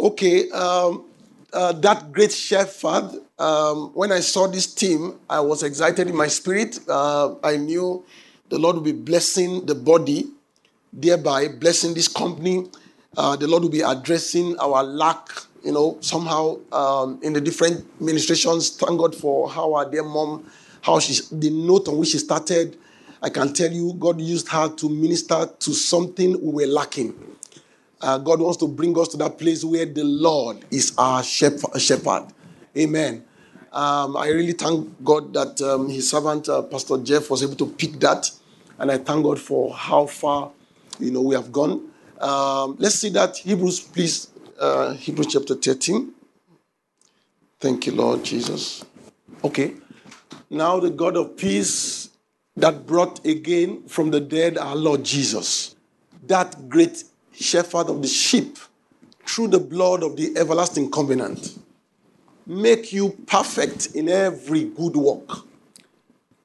Okay, um, uh, that great shepherd, um, when I saw this team, I was excited in my spirit. Uh, I knew the Lord would be blessing the body, thereby blessing this company. Uh, the Lord will be addressing our lack, you know, somehow um, in the different ministrations. Thank God for how our dear mom, how she, the note on which she started. I can tell you, God used her to minister to something we were lacking. Uh, God wants to bring us to that place where the Lord is our shepherd. Amen. Um, I really thank God that um, His servant uh, Pastor Jeff was able to pick that, and I thank God for how far you know we have gone. Um, let's see that Hebrews, please. Uh, Hebrews chapter thirteen. Thank you, Lord Jesus. Okay. Now the God of peace that brought again from the dead our Lord Jesus, that great shepherd of the sheep, through the blood of the everlasting covenant, make you perfect in every good work,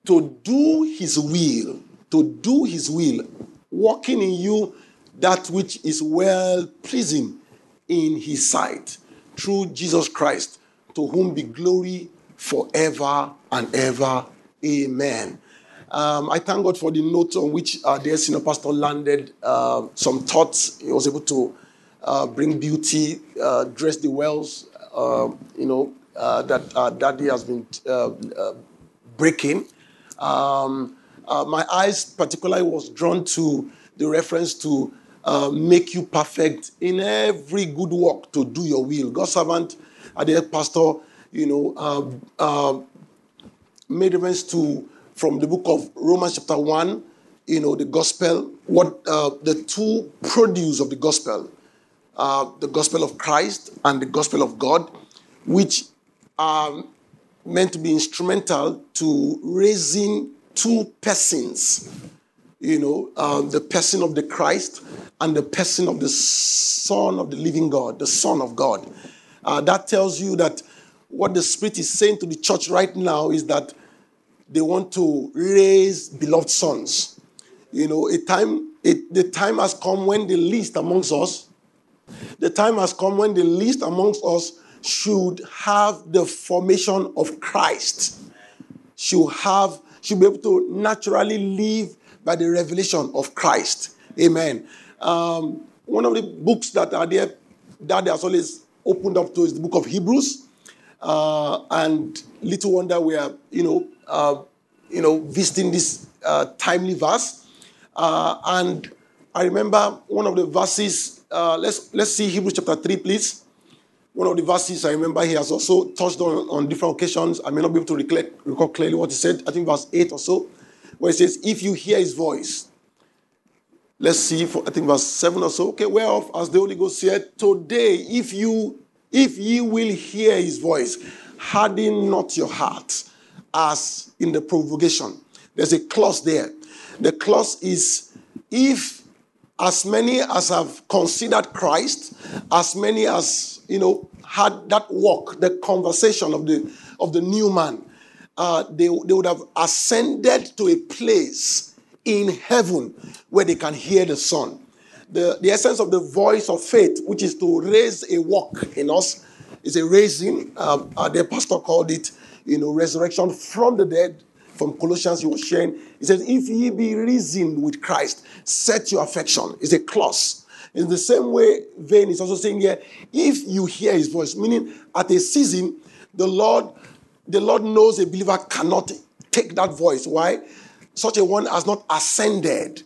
to do his will, to do his will, working in you that which is well pleasing in his sight, through Jesus Christ, to whom be glory forever and ever. Amen. Um, I thank God for the note on which uh, the senior pastor landed uh, some thoughts. He was able to uh, bring beauty, uh, dress the wells, uh, you know, uh, that uh, daddy has been breaking. Um, my eyes particularly was drawn to the reference to make you perfect in every good work to do your will. God's servant, the pastor, you know, made reference to from the book of Romans, chapter 1, you know, the gospel, what uh, the two produce of the gospel, uh, the gospel of Christ and the gospel of God, which are meant to be instrumental to raising two persons, you know, uh, the person of the Christ and the person of the Son of the living God, the Son of God. Uh, that tells you that what the Spirit is saying to the church right now is that they want to raise beloved sons. You know, a time, it, the time has come when the least amongst us, the time has come when the least amongst us should have the formation of Christ. Should have, should be able to naturally live by the revelation of Christ. Amen. Um, one of the books that are there that has always opened up to is the book of Hebrews. Uh, and little wonder we are, you know, uh, you know, visiting this uh, timely verse. Uh, and I remember one of the verses, uh, let's, let's see Hebrews chapter 3, please. One of the verses I remember he has also touched on on different occasions. I may not be able to recall, recall clearly what he said. I think verse 8 or so, where he says, If you hear his voice, let's see, for, I think verse 7 or so. Okay, whereof, as the Holy Ghost said, Today, if you if ye will hear his voice, harden not your heart as in the provocation. There's a clause there. The clause is if as many as have considered Christ, as many as you know had that walk, the conversation of the of the new man, uh, they, they would have ascended to a place in heaven where they can hear the Son. The, the essence of the voice of faith, which is to raise a walk in us, is a raising. Um, uh, the pastor called it you know, resurrection from the dead. From Colossians, he was sharing. He says, If ye be risen with Christ, set your affection. It's a clause. In the same way, vein is also saying here, if you hear his voice, meaning at a season, the Lord, the Lord knows a believer cannot take that voice. Why? Such a one has not ascended,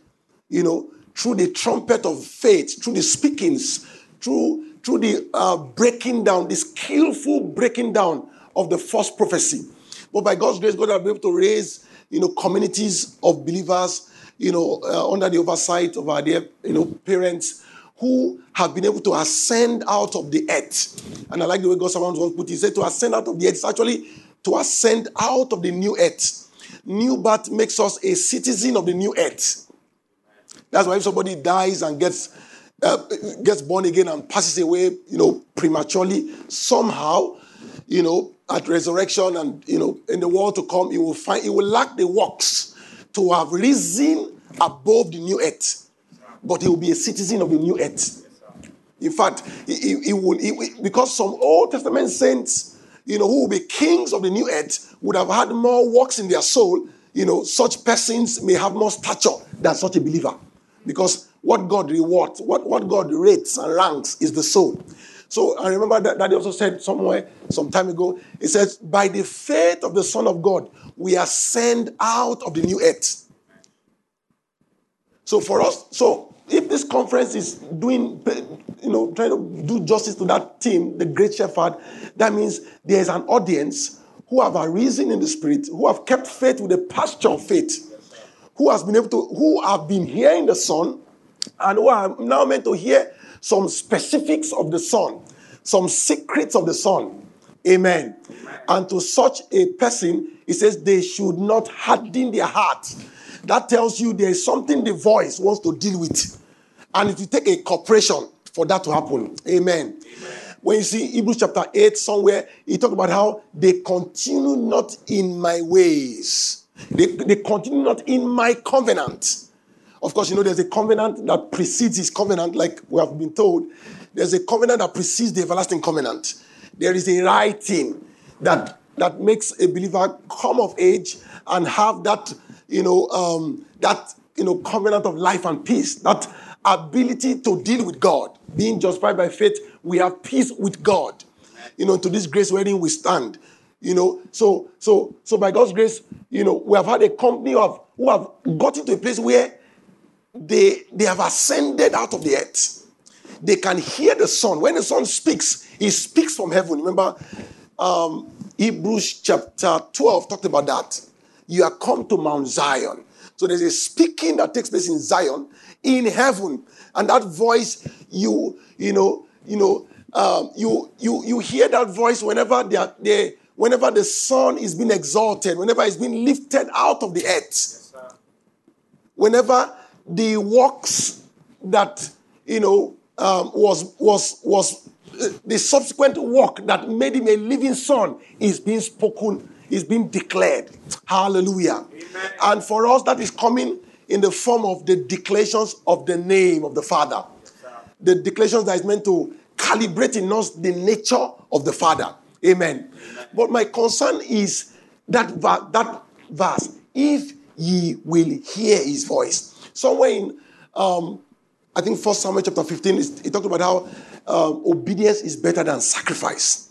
you know, through the trumpet of faith, through the speakings, through through the uh, breaking down, the skillful breaking down of the false prophecy. But by God's grace, God will be able to raise, you know, communities of believers, you know, uh, under the oversight of our dear, you know, parents who have been able to ascend out of the earth. And I like the way God sometimes once put it. He said to ascend out of the earth is actually to ascend out of the new earth. New birth makes us a citizen of the new earth. That's why if somebody dies and gets uh, gets born again and passes away, you know, prematurely, somehow, you know, at resurrection and you know in the world to come, he will find he will lack the works to have risen above the new earth, but he will be a citizen of the new earth. In fact, he, will, because some Old Testament saints, you know, who will be kings of the new earth, would have had more works in their soul. You know, such persons may have more stature than such a believer. Because what God rewards, what, what God rates and ranks is the soul. So I remember that, he also said somewhere some time ago, he says, By the faith of the Son of God, we are sent out of the new earth. So for us, so if this conference is doing, you know, trying to do justice to that team, the Great Shepherd, that means there is an audience who have arisen in the spirit, who have kept faith with the pasture of faith, who has been able to, who have been hearing the Son, and who are now meant to hear some specifics of the Son, some secrets of the Son. Amen. And to such a person, he says they should not harden their heart. That tells you there is something the voice wants to deal with. And it will take a cooperation for that to happen. Amen. Amen. When you see Hebrews chapter 8, somewhere, he talked about how they continue not in my ways. They, they continue not in my covenant. Of course, you know, there's a covenant that precedes his covenant, like we have been told. There's a covenant that precedes the everlasting covenant. There is a writing that, that makes a believer come of age and have that, you know, um, that, you know, covenant of life and peace, that ability to deal with God. Being justified by faith, we have peace with God. You know, to this grace wherein we stand. You know, so so so by God's grace, you know, we have had a company of who have got into a place where they, they have ascended out of the earth. They can hear the Son. When the Son speaks, he speaks from heaven. Remember, um, Hebrews chapter 12 talked about that. You are come to Mount Zion. So there's a speaking that takes place in Zion, in heaven. And that voice, you, you know, you know, um, you, you, you hear that voice whenever they are, they, whenever the Son is being exalted, whenever it's being lifted out of the earth. Yes, whenever the works that you know um, was was was uh, the subsequent work that made him a living son is being spoken is being declared. Hallelujah. Amen. and for us that is coming in the form of the declarations of the name of the father. The declarations that is meant to calibrate in us the nature of the father. Amen, amen. but my concern is that that verse if ye will hear his voice Somewhere in, um, I think, First Samuel chapter 15, he talked about how um, obedience is better than sacrifice,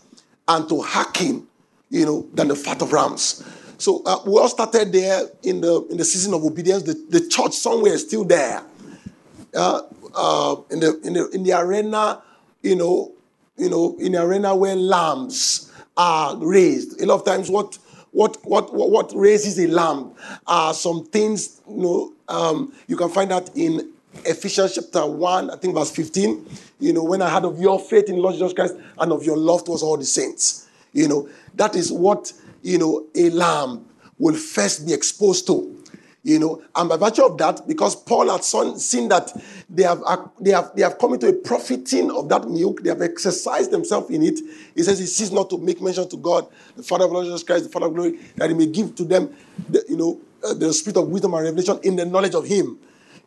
and to hearken, you know, than the fat of rams. So uh, we all started there in the in the season of obedience. The, the church somewhere is still there. Uh, uh, in the in the in the arena, you know, you know, in the arena where lambs are raised. A lot of times, what what what what, what raises a lamb are some things you know um, you can find that in Ephesians chapter 1, I think verse 15. You know, when I heard of your faith in Lord Jesus Christ and of your love towards all the saints. You know, that is what, you know, a lamb will first be exposed to. You know, and by virtue of that, because Paul had seen that they have, they have, they have come into a profiting of that milk, they have exercised themselves in it. He says he ceases not to make mention to God, the Father of Lord Jesus Christ, the Father of glory, that he may give to them, the, you know, uh, the spirit of wisdom and revelation in the knowledge of Him.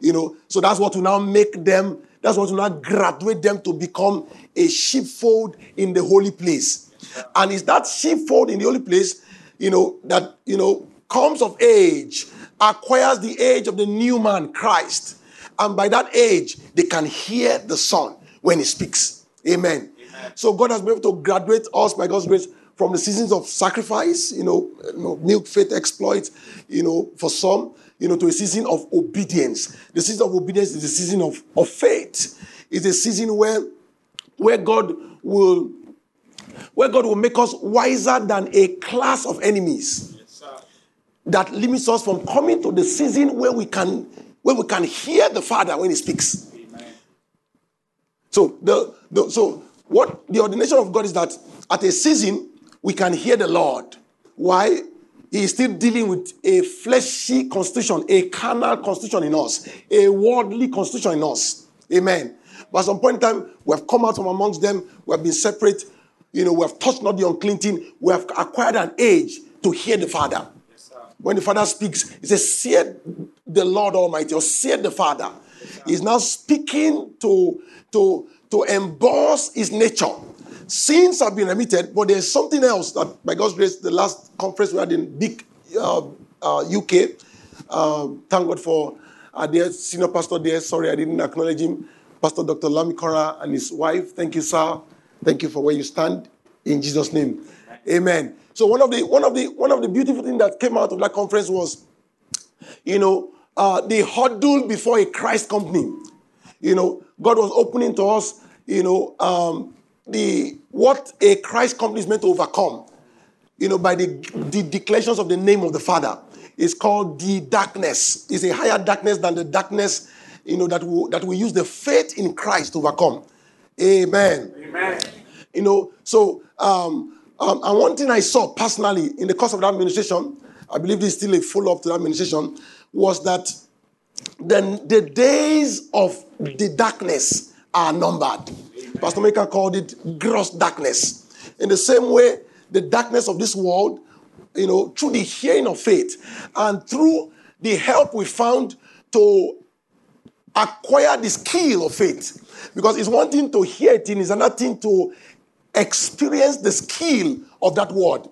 You know, so that's what will now make them, that's what will now graduate them to become a sheepfold in the holy place. And it's that sheepfold in the holy place, you know, that, you know, comes of age, acquires the age of the new man, Christ. And by that age, they can hear the Son when He speaks. Amen. Amen. So God has been able to graduate us by God's grace from the seasons of sacrifice, you know, you know, milk, faith, exploits, you know, for some, you know, to a season of obedience. The season of obedience is a season of, of faith. It's a season where, where God will where God will make us wiser than a class of enemies. That limits us from coming to the season where we can where we can hear the Father when He speaks. Amen. So the, the so what the ordination of God is that at a season we can hear the Lord. Why? He is still dealing with a fleshy constitution, a carnal constitution in us, a worldly constitution in us. Amen. But at some point in time, we have come out from amongst them, we have been separate, you know, we have touched not the unclean thing, we have acquired an age to hear the Father. When the Father speaks, he says, "See the Lord Almighty, or see the Father. He's now speaking to, to, to emboss his nature. Sins have been remitted, but there's something else that, by God's grace, the last conference we had in big uh, uh, UK, uh, thank God for our dear senior pastor there. Sorry, I didn't acknowledge him. Pastor Dr. Lamikora and his wife. Thank you, sir. Thank you for where you stand. In Jesus' name. Amen. So one of the one of the one of the beautiful things that came out of that conference was, you know, uh, the huddle before a Christ company. You know, God was opening to us, you know, um, the what a Christ company is meant to overcome. You know, by the, the declarations of the name of the Father. It's called the darkness. It's a higher darkness than the darkness, you know, that we, that we use the faith in Christ to overcome. Amen. Amen. You know, so um, um, and one thing I saw personally in the course of that administration, I believe this is still a follow-up to that administration, was that then the days of the darkness are numbered. Amen. Pastor Maker called it gross darkness. In the same way, the darkness of this world, you know, through the hearing of faith and through the help we found to acquire the skill of faith. Because it's one thing to hear it, in, it's another thing to experience the skill of that word.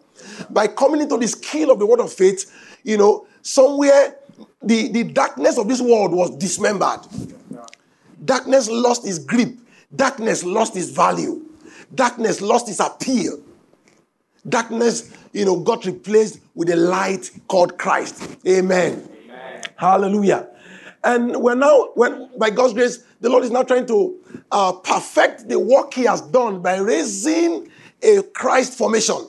By coming into the skill of the word of faith, you know, somewhere the, the darkness of this world was dismembered. Darkness lost its grip. Darkness lost its value. Darkness lost its appeal. Darkness, you know, got replaced with a light called Christ. Amen. Amen. Hallelujah. And we're now, when by God's grace, the Lord is now trying to uh, perfect the work He has done by raising a Christ formation,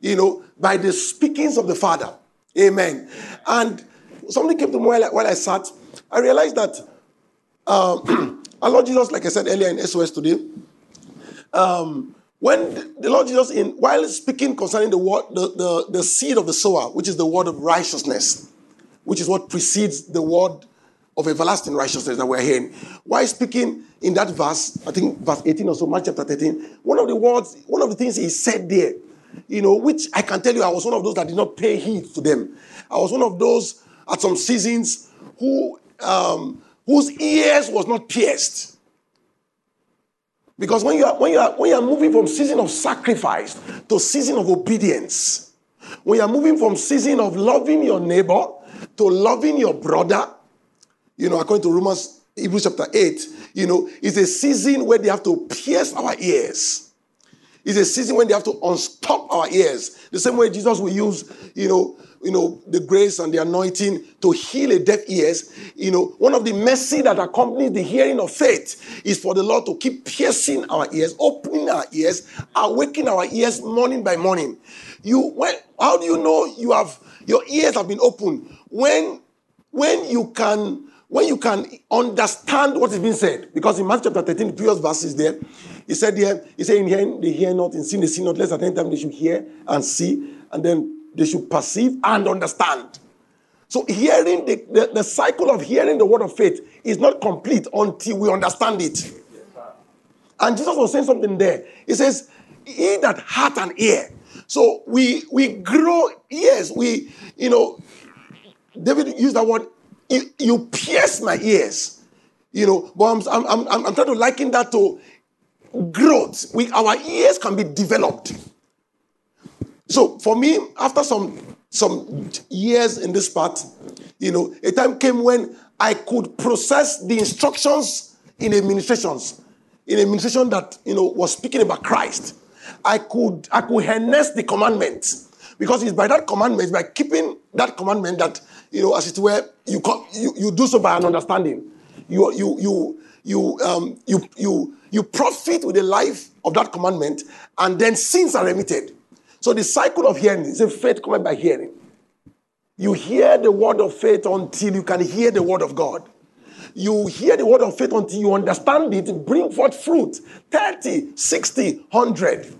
you know, by the speakings of the Father. Amen. And something came to me while I, while I sat. I realized that um, our Lord Jesus, like I said earlier in SOS today, um, when the Lord Jesus, in while speaking concerning the word, the, the, the seed of the sower, which is the word of righteousness, which is what precedes the word of everlasting righteousness that we're hearing. While speaking in that verse, I think verse 18 or so, Mark chapter 13, one of the words, one of the things he said there, you know, which I can tell you, I was one of those that did not pay heed to them. I was one of those at some seasons who um, whose ears was not pierced. Because when you are when you are when you are moving from season of sacrifice to season of obedience, when you are moving from season of loving your neighbor to loving your brother, you know, according to Romans, Hebrews chapter 8, you know, it's a season where they have to pierce our ears. It's a season when they have to unstop our ears. The same way Jesus will use, you know, you know, the grace and the anointing to heal a deaf ears. You know, one of the mercy that accompanies the hearing of faith is for the Lord to keep piercing our ears, opening our ears, awakening our ears morning by morning. You when how do you know you have your ears have been opened? When when you can when you can understand what is being said, because in Matthew chapter 13, the previous verses there, he said here, he said, in hearing they hear not, in seeing they see not, less at any time they should hear and see, and then they should perceive and understand. So hearing the, the, the cycle of hearing the word of faith is not complete until we understand it. And Jesus was saying something there. He says, He that hath an ear. So we we grow ears. We, you know, David used that word you, you pierce my ears. You know, but I'm, I'm, I'm, I'm trying to liken that to growth. We, our ears can be developed. So for me, after some some years in this part, you know, a time came when I could process the instructions in administrations, in administration that you know was speaking about Christ. I could I could harness the commandments because it's by that commandment, by keeping that commandment that you know, as it were, you, come, you, you do so by an understanding. You, you, you, you, um, you, you, you profit with the life of that commandment, and then sins are remitted. So the cycle of hearing is a faith coming by hearing. You hear the word of faith until you can hear the word of God. You hear the word of faith until you understand it, bring forth fruit 30, 60, 100.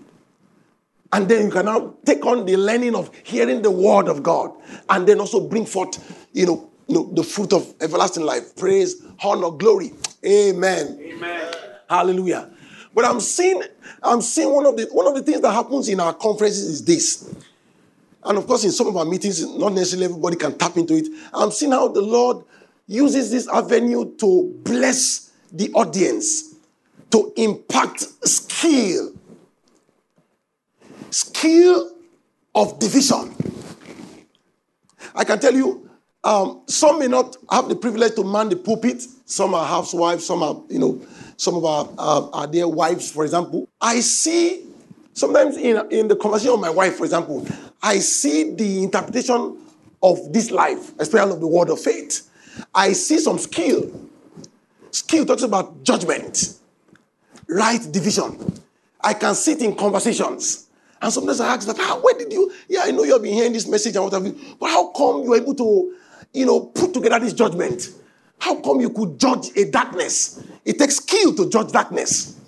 And then you can now take on the learning of hearing the word of God and then also bring forth, you know, you know the fruit of everlasting life. Praise, honor, glory. Amen. Amen. Hallelujah. But I'm seeing, I'm seeing one of the one of the things that happens in our conferences is this. And of course, in some of our meetings, not necessarily everybody can tap into it. I'm seeing how the Lord uses this avenue to bless the audience to impact skill. Skill of division. I can tell you, um, some may not have the privilege to man the pulpit. Some are housewives, some are, you know, some of our uh, are their wives, for example. I see sometimes in, in the conversation of my wife, for example, I see the interpretation of this life, especially of the word of faith. I see some skill. Skill talks about judgment, right division. I can sit in conversations. And sometimes I ask that, how, where did you, yeah, I know you have been hearing this message and what have you, but how come you were able to, you know, put together this judgment? How come you could judge a darkness? It takes skill to judge darkness.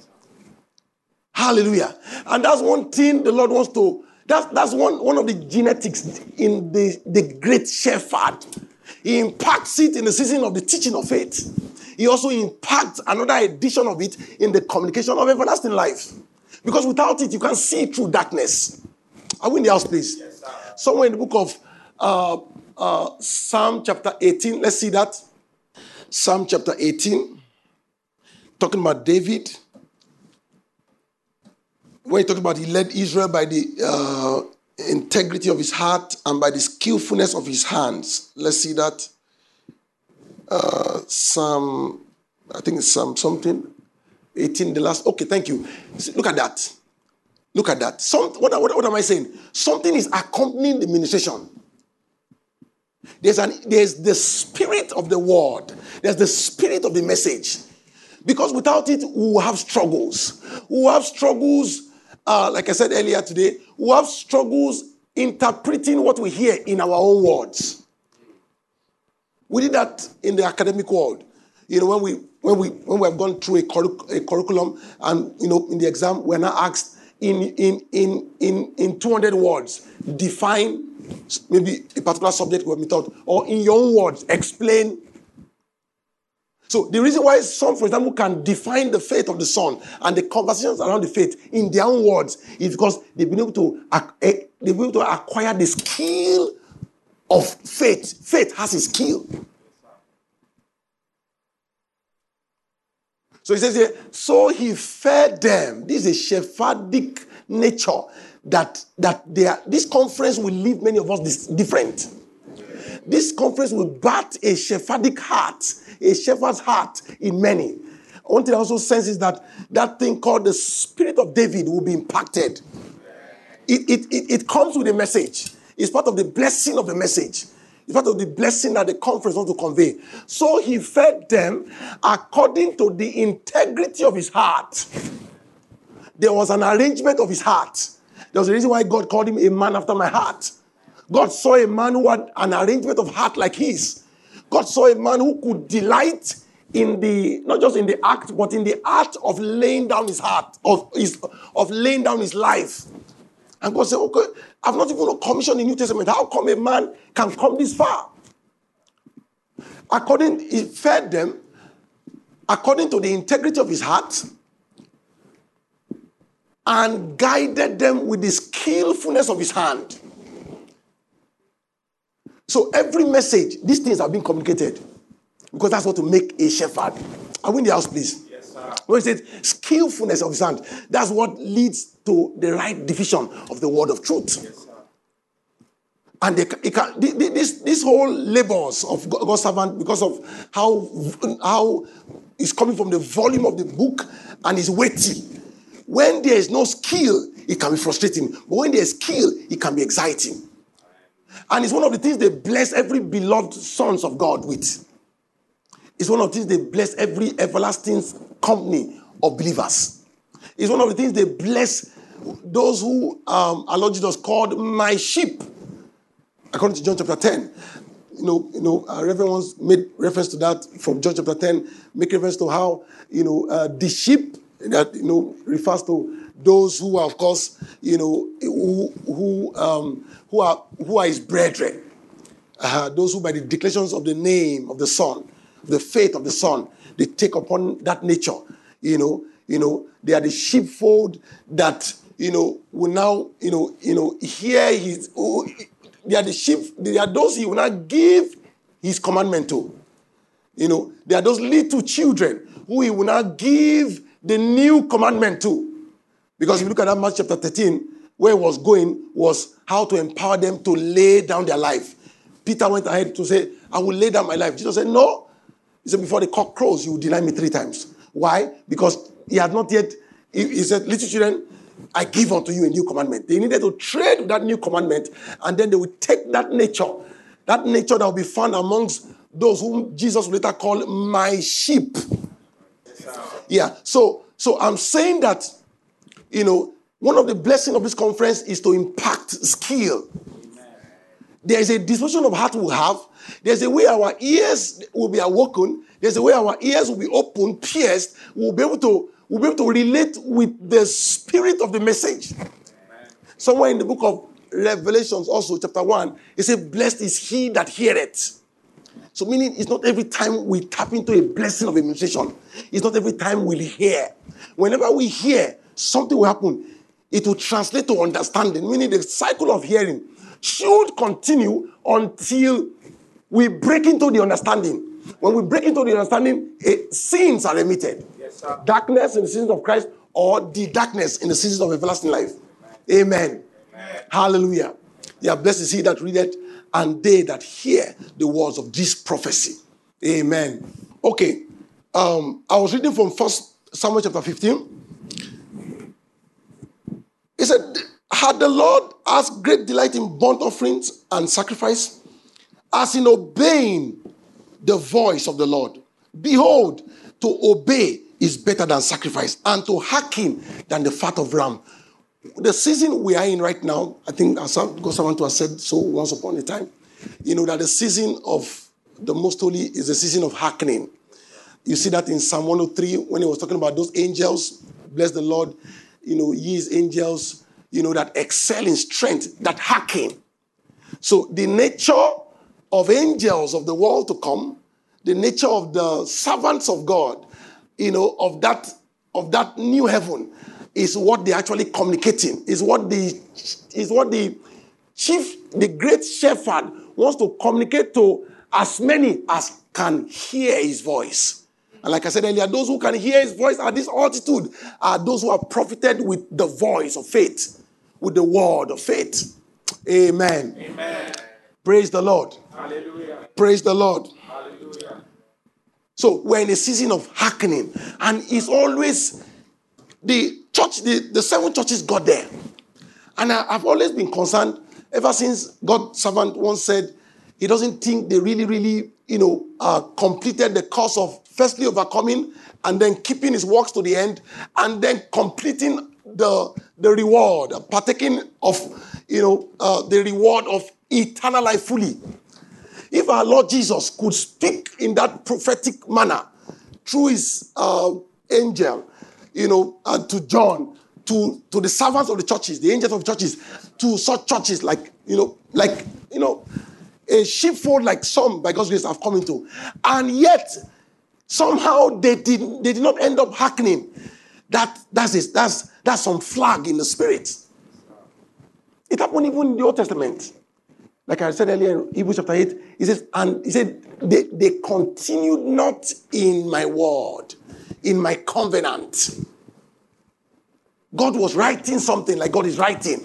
Hallelujah. And that's one thing the Lord wants to, that's, that's one, one of the genetics in the, the great shepherd. He impacts it in the season of the teaching of faith. He also impacts another edition of it in the communication of everlasting life. Because without it, you can't see through darkness. Are we in the house, please? Yes, Somewhere in the book of uh, uh, Psalm chapter 18, let's see that. Psalm chapter 18, talking about David. Where he talked about he led Israel by the uh, integrity of his heart and by the skillfulness of his hands. Let's see that. Uh, Psalm, I think it's Psalm something. 18, the last. Okay, thank you. Look at that. Look at that. Some, what, what, what am I saying? Something is accompanying the ministration. There's, an, there's the spirit of the word, there's the spirit of the message. Because without it, we will have struggles. We will have struggles, uh, like I said earlier today, we will have struggles interpreting what we hear in our own words. We did that in the academic world. You know, when we when we when we have gone through a, curric- a curriculum and you know in the exam we're now asked in in in in in 200 words define maybe a particular subject we have taught or in your own words explain so the reason why some, for example, can define the faith of the son and the conversations around the faith in their own words is because they've been able to eh, they've been able to acquire the skill of faith. Faith has a skill. So he says here, so he fed them. This is a shepherdic nature that, that they are, this conference will leave many of us this, different. This conference will bat a shepherdic heart, a shepherd's heart in many. One thing I also sense is that that thing called the spirit of David will be impacted. It, it, it, it comes with a message. It's part of the blessing of the message. It's part of the blessing that the conference wants to convey. So he fed them according to the integrity of his heart. There was an arrangement of his heart. There was a reason why God called him a man after my heart. God saw a man who had an arrangement of heart like his. God saw a man who could delight in the not just in the act, but in the art of laying down his heart, of his of laying down his life. And God said, Okay, I've not even commissioned the New Testament. How come a man can come this far? According, he fed them according to the integrity of his heart and guided them with the skillfulness of his hand. So every message, these things have been communicated because that's what to make a shepherd. Are we in the house, please? When he said skillfulness of his hand, that's what leads to the right division of the word of truth. And they, can, this, this whole labors of God's servant, because of how, how it's coming from the volume of the book and is weighty. When there is no skill, it can be frustrating. But when there is skill, it can be exciting. And it's one of the things they bless every beloved sons of God with. It's one of the things they bless every everlasting company of believers. It's one of the things they bless those who um, our Lord Jesus called my sheep, according to John chapter 10. You know, you know, uh, Reverend once made reference to that from John chapter 10, make reference to how, you know, uh, the sheep that, you know, refers to those who are, of course, you know, who, who, um, who, are, who are his brethren. Uh, those who, by the declarations of the name of the Son, the faith of the Son, they take upon that nature, you know, you know, they are the sheepfold that you know, will now, you know, you know, hear his, oh, oh they are the sheep, they are those he will not give his commandment to. You know, they are those little children who he will not give the new commandment to. Because if you look at that Mark chapter 13, where it was going was how to empower them to lay down their life. Peter went ahead to say, I will lay down my life. Jesus said, No. He said, Before the cock crows, you will deny me three times. Why? Because he had not yet, he, he said, Little children, I give unto you a new commandment. They needed to trade that new commandment, and then they would take that nature, that nature that will be found amongst those whom Jesus later called my sheep. Yeah. So, so I'm saying that, you know, one of the blessings of this conference is to impact skill. There is a disposition of heart we have. There's a way our ears will be awoken. There's a way our ears will be open, pierced. We'll be able to, we'll be able to relate with the spirit of the message. Somewhere in the book of Revelations, also chapter 1, it says, Blessed is he that heareth. So, meaning it's not every time we tap into a blessing of administration, it's not every time we hear. Whenever we hear, something will happen. It will translate to understanding, meaning the cycle of hearing should continue until we break into the understanding. When we break into the understanding, it, sins are remitted. Yes, darkness in the seasons of Christ or the darkness in the seasons of everlasting life. Amen. Amen. Hallelujah. Yeah, blessed is he that readeth and they that hear the words of this prophecy. Amen. Okay. Um, I was reading from First Samuel chapter 15. He said, Had the Lord as great delight in burnt offerings and sacrifice, as in obeying the voice of the Lord? Behold, to obey is better than sacrifice, and to hearken than the fat of ram. The season we are in right now, I think God someone to have said so once upon a time, you know, that the season of the most holy is a season of hearkening. You see that in Psalm 103 when he was talking about those angels, bless the Lord, you know, ye angels, you know, that excel in strength, that hearken. So the nature of angels of the world to come, the nature of the servants of God, you know, of that of that new heaven is what they're actually communicating, is what the is what the chief, the great shepherd wants to communicate to as many as can hear his voice. And like I said earlier, those who can hear his voice at this altitude are those who have profited with the voice of faith, with the word of faith. Amen. Amen. Praise the Lord. Hallelujah. Praise the Lord. Hallelujah. So we're in a season of hearkening, and it's always the church, the, the seven churches got there. And I, have always been concerned ever since God's servant once said he doesn't think they really, really, you know, uh, completed the course of firstly overcoming and then keeping his works to the end and then completing the, the reward, partaking of, you know, uh, the reward of eternal life fully. If our Lord Jesus could speak in that prophetic manner through his uh, angel, you know, uh, to John, to, to the servants of the churches, the angels of churches, to such churches like, you know, like, you know, a sheepfold like some by God's grace have come into. And yet, somehow they did, they did not end up hearkening. That, that's, it. that's, that's some flag in the spirit. It happened even in the Old Testament. Like I said earlier in Hebrews chapter 8, he says, and he said, they, they continued not in my word in my covenant. God was writing something like God is writing.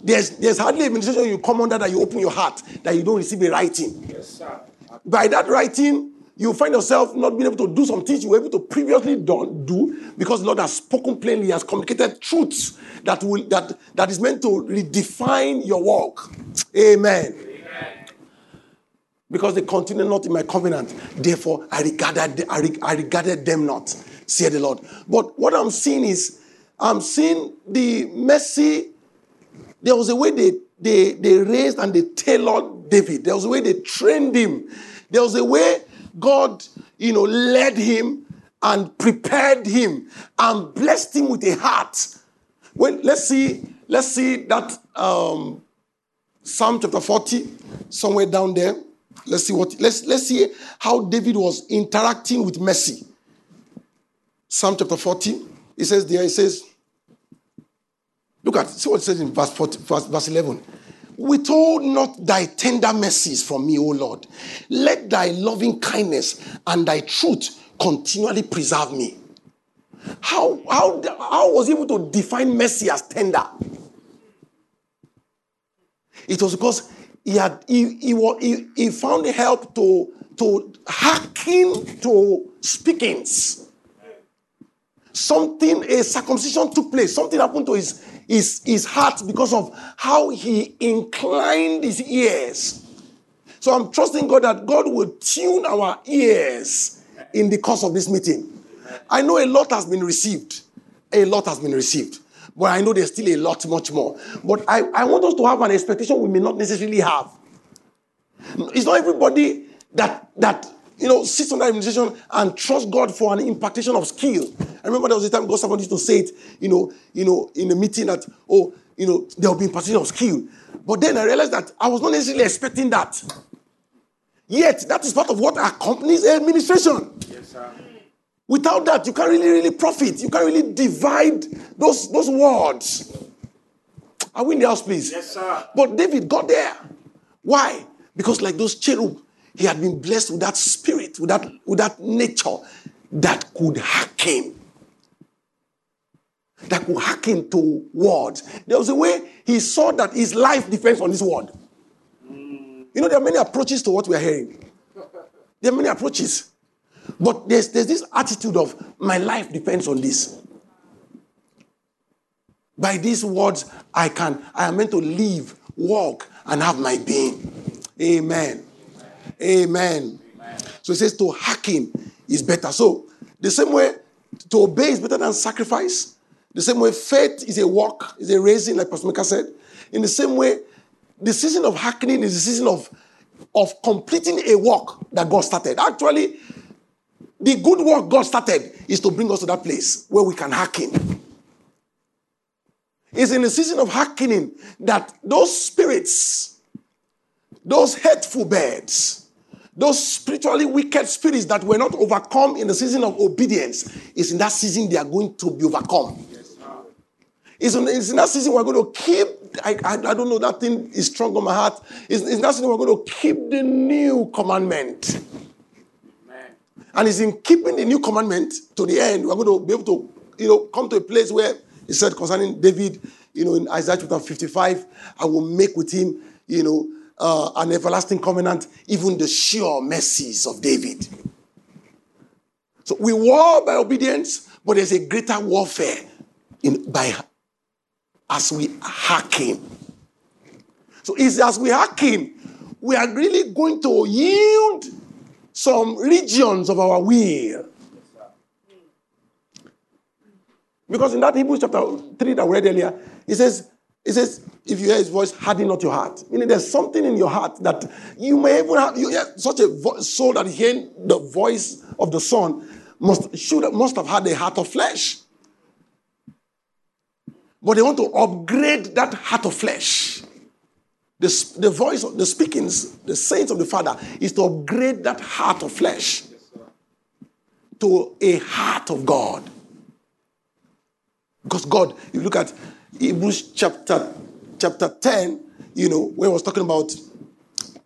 There's, there's hardly a administration you come under that you open your heart that you don't receive a writing. Yes, sir. By that writing, you find yourself not being able to do some things you were able to previously don't do because the Lord has spoken plainly, has communicated truths that will that that is meant to redefine your walk. Amen because they continue not in my covenant. Therefore, I regarded, I regarded them not, said the Lord. But what I'm seeing is, I'm seeing the mercy. There was a way they, they, they raised and they tailored David. There was a way they trained him. There was a way God, you know, led him and prepared him and blessed him with a heart. Well, let's see, let's see that um, Psalm chapter 40, somewhere down there. Let's see what let's let's see how David was interacting with mercy. Psalm chapter 40. It says there, it says, look at see what it says in verse 40, verse, verse 11. Withhold not thy tender mercies from me, O Lord. Let thy loving kindness and thy truth continually preserve me. how, how, how was he able to define mercy as tender? It was because he had he, he, he, he found help to, to hacking to speakings. Something, a circumcision took place. Something happened to his, his, his heart because of how he inclined his ears. So I'm trusting God that God will tune our ears in the course of this meeting. I know a lot has been received. A lot has been received. But I know there's still a lot, much more. But I, I want us to have an expectation we may not necessarily have. It's not everybody that that you know sits under administration and trust God for an impartation of skill. I remember there was a time God somebody used to say it, you know, you know, in a meeting that, oh, you know, there will be impartation of skill. But then I realized that I was not necessarily expecting that. Yet that is part of what accompanies administration. Yes, sir. Without that, you can't really, really profit. You can't really divide those, those words. Are we in the house, please? Yes, sir. But David got there. Why? Because, like those cherub, he had been blessed with that spirit, with that, with that nature that could hack him. That could hack him to words. There was a way he saw that his life depends on this word. You know, there are many approaches to what we are hearing. There are many approaches. But there's, there's this attitude of my life depends on this. By these words, I can, I am meant to live, walk, and have my being. Amen. Amen. Amen. So it says to hearken is better. So the same way to obey is better than sacrifice. The same way faith is a walk, is a raising, like Pastor Mika said. In the same way, the season of hearkening is the season of, of completing a work that God started. Actually, the good work God started is to bring us to that place where we can hearken. It's in the season of hearkening that those spirits, those hateful birds, those spiritually wicked spirits that were not overcome in the season of obedience, is in that season they are going to be overcome. It's in, it's in, that season we're going to keep, I, I, I, don't know, that thing is strong on my heart. It's, it's in that season we're going to keep the new commandment. Amen. And it's in keeping the new commandment to the end, we're going to be able to, you know, come to a place where it said concerning David, you know, in Isaiah chapter 55, I will make with him, you know, uh, an everlasting covenant, even the sure mercies of David. So we war by obedience, but there's a greater warfare in by as we hearken. So it's as we hearken, we are really going to yield some regions of our will. Because in that Hebrews chapter 3 that we read earlier, it says, it says, if you hear his voice, harden not your heart. Meaning there's something in your heart that you may even have, you have such a vo- soul that hearing the voice of the Son must, should, must have had a heart of flesh. But they want to upgrade that heart of flesh the, the voice of the speakings, the saints of the Father, is to upgrade that heart of flesh to a heart of God. Because God, if you look at Hebrews chapter chapter 10, you know, where I was talking about,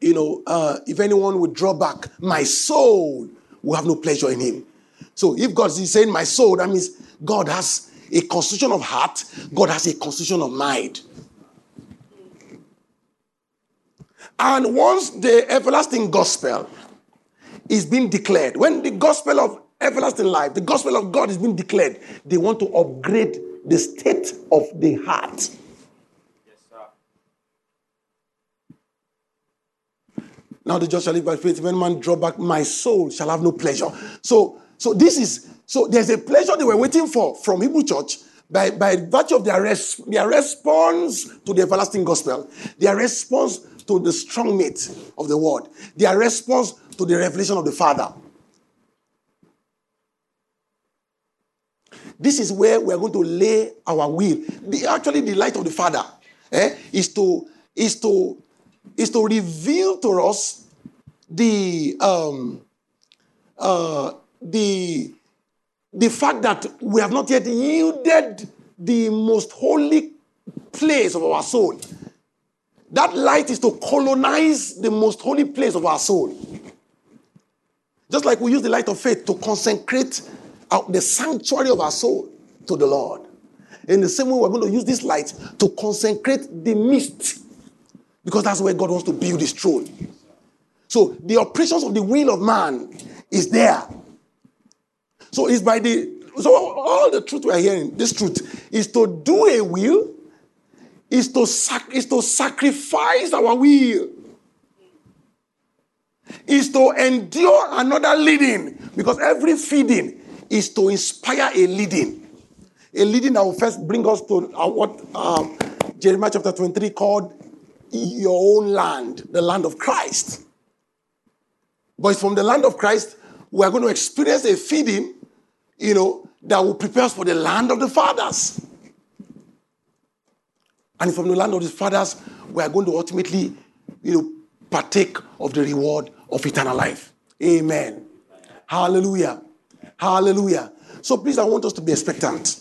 you know, uh, if anyone would draw back, my soul will have no pleasure in him. So if God is saying my soul, that means God has a constitution of heart, God has a constitution of mind. And once the everlasting gospel is being declared, when the gospel of everlasting life, the gospel of God is being declared, they want to upgrade the state of the heart. Yes, sir. Now the just shall live by faith. When man draw back, my soul shall have no pleasure. So, so this is so there's a pleasure they were waiting for from Hebrew church by, by virtue of their, res, their response to the everlasting gospel, their response to the strong meat of the word, their response to the revelation of the Father. This is where we are going to lay our will. The, actually, the light of the Father eh, is to is to is to reveal to us the um, uh, the the fact that we have not yet yielded the most holy place of our soul that light is to colonize the most holy place of our soul. Just like we use the light of faith to consecrate the sanctuary of our soul to the Lord. In the same way, we're going to use this light to consecrate the mist because that's where God wants to build his throne. So the operations of the will of man is there. So it's by the so all the truth we are hearing, this truth, is to do a will, is to sac- is to sacrifice our will, is to endure another leading, because every feeding is to inspire a leading, a leading that will first bring us to uh, what um, Jeremiah chapter 23 called your own land, the land of Christ. But it's from the land of Christ we are going to experience a feeding, you know, that will prepare us for the land of the fathers. And from the land of the fathers, we are going to ultimately, you know, partake of the reward of eternal life. Amen. Hallelujah. Hallelujah. So please, I want us to be expectant.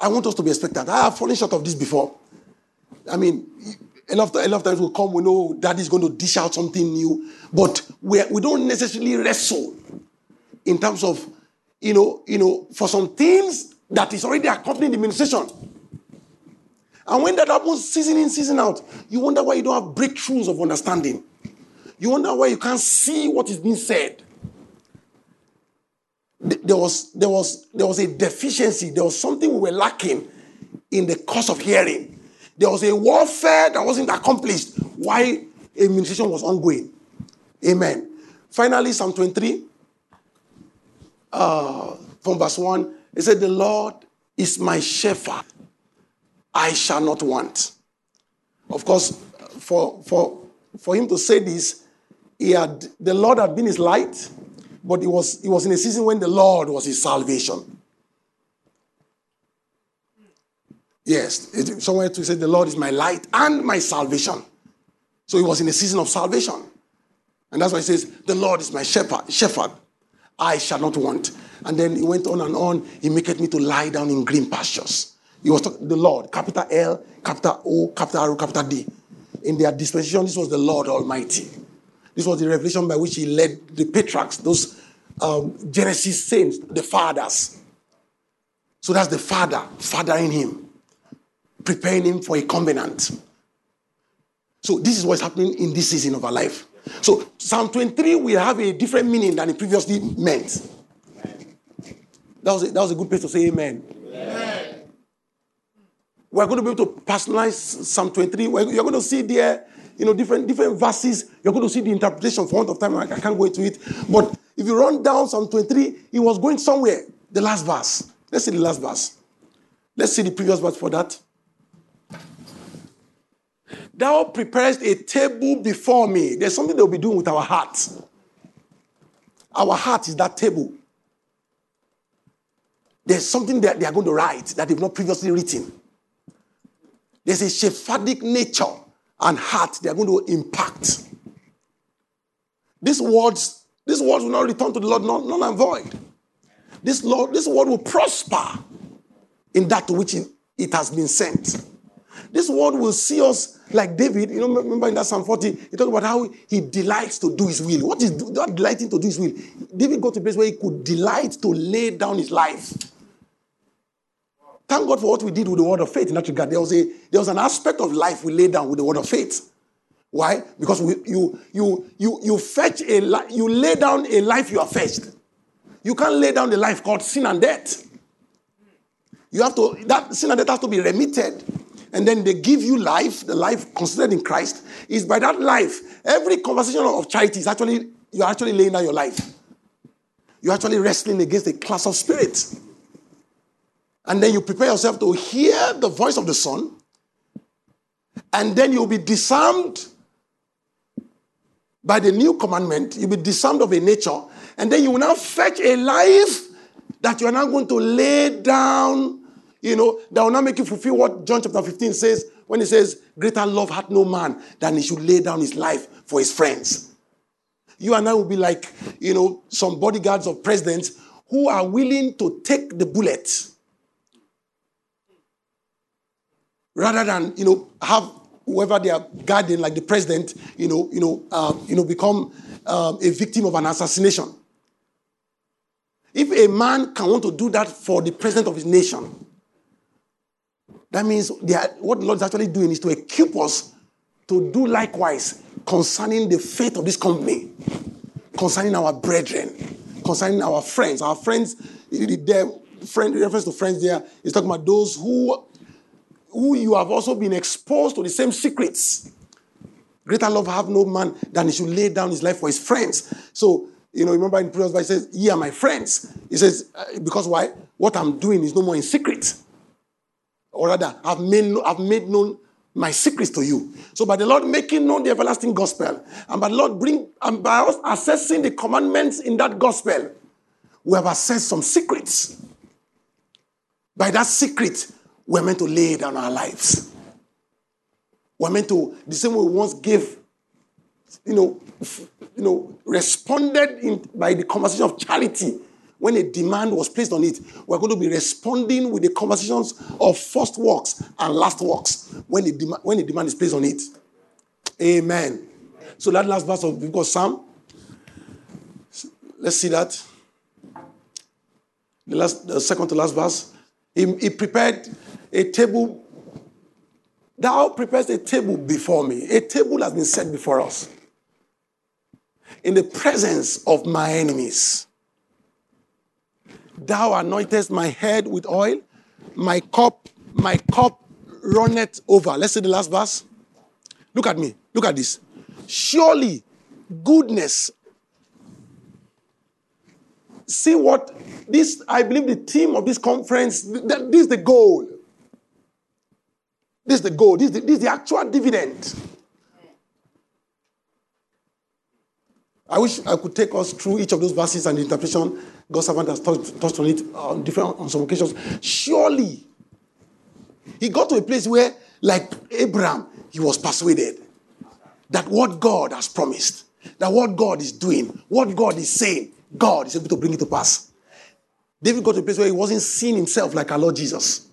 I want us to be expectant. I have fallen short of this before. I mean, a lot, of, a lot of times we come, we know daddy's going to dish out something new, but we, we don't necessarily wrestle in terms of, you know, you know, for some things that is already accompanying the administration. And when that happens season in, season out, you wonder why you don't have breakthroughs of understanding. You wonder why you can't see what is being said. There was, there, was, there was a deficiency, there was something we were lacking in the course of hearing. There was a warfare that wasn't accomplished while administration was ongoing. Amen. Finally, Psalm 23, uh, from verse 1, it said, The Lord is my shepherd. I shall not want. Of course, for, for, for him to say this, he had, the Lord had been his light, but it was, it was in a season when the Lord was his salvation. Yes, somewhere to say the Lord is my light and my salvation. So he was in a season of salvation. And that's why he says, The Lord is my shepherd, shepherd. I shall not want. And then he went on and on. He maketh me to lie down in green pastures. He was talking, the Lord, capital L, capital O, capital R, capital D. In their dispensation, this was the Lord Almighty. This was the revelation by which he led the patriarchs, those um, Genesis saints, the fathers. So that's the Father, fathering him preparing him for a covenant. So this is what's happening in this season of our life. So Psalm 23 will have a different meaning than it previously meant. That was a, that was a good place to say amen. amen. We're going to be able to personalize Psalm 23. you're going to see there, you know, different, different verses. You're going to see the interpretation for want of time. I, can't go into it. But if you run down Psalm 23, it was going somewhere. The last verse. Let's see the last verse. Let's see the previous verse for that. Thou preparest a table before me. There's something they'll be doing with our hearts. Our heart is that table. There's something that they are going to write that they've not previously written. There's a shepherdic nature and heart they are going to impact. These words, these words will not return to the Lord none and void. This Lord, this word will prosper in that to which it, has been sent. This word will see us like David. You know, remember in that Psalm 40, he talked about how he delights to do his will. What is that delighting to do his will? David got to a place where he could delight to lay down his life. Thank God for what we did with the word of faith in that regard. There was, a, there was an aspect of life we laid down with the word of faith. Why? Because we, you, you, you, you fetch a you lay down a life you are fetched. You can't lay down the life called sin and death. You have to, that sin and death has to be remitted and then they give you life, the life considered in Christ, is by that life. Every conversation of charity is actually, you're actually laying down your life. You're actually wrestling against a class of spirits. And then you prepare yourself to hear the voice of the Son, and then you'll be disarmed by the new commandment. You'll be disarmed of a nature, and then you will now fetch a life that you are now going to lay down you know, that will not make you fulfill what John chapter 15 says when he says, Greater love hath no man than he should lay down his life for his friends. You and I will be like, you know, some bodyguards of presidents who are willing to take the bullet rather than, you know, have whoever they are guarding, like the president, you know, you know, uh, you know, become uh, a victim of an assassination. If a man can want to do that for the president of his nation, that means are, what the Lord is actually doing is to equip us to do likewise concerning the faith of this company, concerning our brethren, concerning our friends. Our friends, the friend reference to friends there is talking about those who who you have also been exposed to the same secrets. Greater love have no man than he should lay down his life for his friends. So, you know, remember in previous verse, it says, Ye are my friends. He says, uh, because why? What I'm doing is no more in secret. Or rather, I've made, I've made known my secrets to you. So by the Lord making known the everlasting gospel, and by the Lord bring and by us assessing the commandments in that gospel, we have assessed some secrets. By that secret, we're meant to lay down our lives. We're meant to, the same way we once gave, you know, you know, responded in, by the conversation of charity when a demand was placed on it. We're going to be responding with the conversations of first works and last works when the, dem- when the demand is placed on it. Amen. So that last verse of book of Psalm, let's see that. The last, the second to last verse. He, he prepared a table. Thou prepares a table before me. A table has been set before us in the presence of my enemies. Thou anointest my head with oil, my cup, my cup runneth over. Let's see the last verse. Look at me. Look at this. Surely goodness. See what this, I believe the theme of this conference, this is the goal. This is the goal. This is the, this is the actual dividend. I wish I could take us through each of those verses and the interpretation God's servant has touched, touched on it on different on some occasions. Surely, he got to a place where, like Abraham, he was persuaded that what God has promised, that what God is doing, what God is saying, God is able to bring it to pass. David got to a place where he wasn't seeing himself like our Lord Jesus.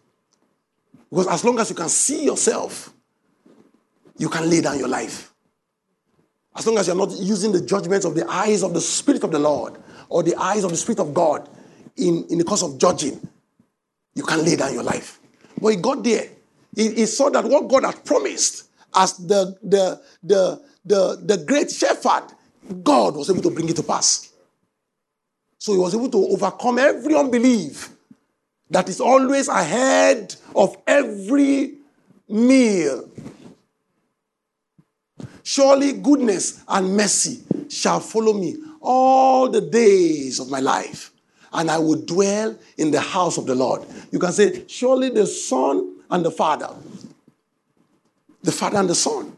Because as long as you can see yourself, you can lay down your life. As long as you're not using the judgments of the eyes of the Spirit of the Lord or the eyes of the Spirit of God in, in the course of judging, you can lay down your life. But he got there. He, he saw that what God had promised as the, the, the, the, the great shepherd, God was able to bring it to pass. So he was able to overcome every unbelief that is always ahead of every meal Surely goodness and mercy shall follow me all the days of my life, and I will dwell in the house of the Lord. You can say, Surely the Son and the Father. The Father and the Son.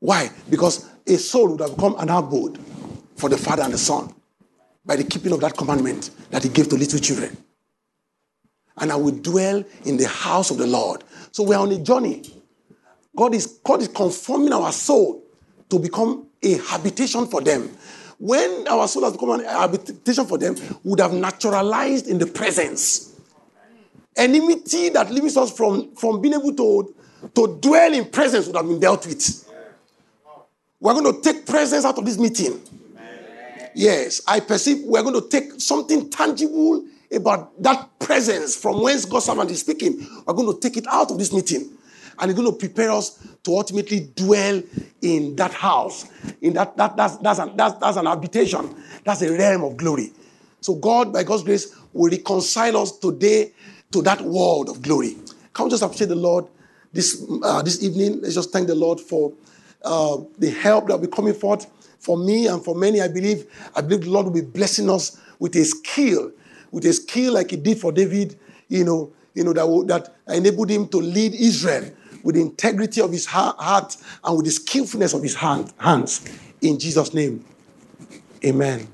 Why? Because a soul would have become an abode for the Father and the Son by the keeping of that commandment that He gave to little children. And I will dwell in the house of the Lord. So we're on a journey God is, God is conforming our soul to become a habitation for them. When our soul has become an habitation for them, would have naturalized in the presence. Enmity that limits us from, from being able to, to dwell in presence would have been dealt with. We're going to take presence out of this meeting. Yes, I perceive we're going to take something tangible about that presence from whence God's servant is speaking. We're going to take it out of this meeting and He's going to prepare us to ultimately dwell in that house. In that, that that's, that's, an, that's, that's an habitation. That's a realm of glory. So God, by God's grace, will reconcile us today to that world of glory. Can we just appreciate the Lord this, uh, this evening? Let's just thank the Lord for uh, the help that will be coming forth for me and for many. I believe, I believe the Lord will be blessing us with a skill, with a skill like He did for David. You know, you know that that enabled him to lead Israel with the integrity of his heart and with the skillfulness of his hand, hands. In Jesus' name, amen.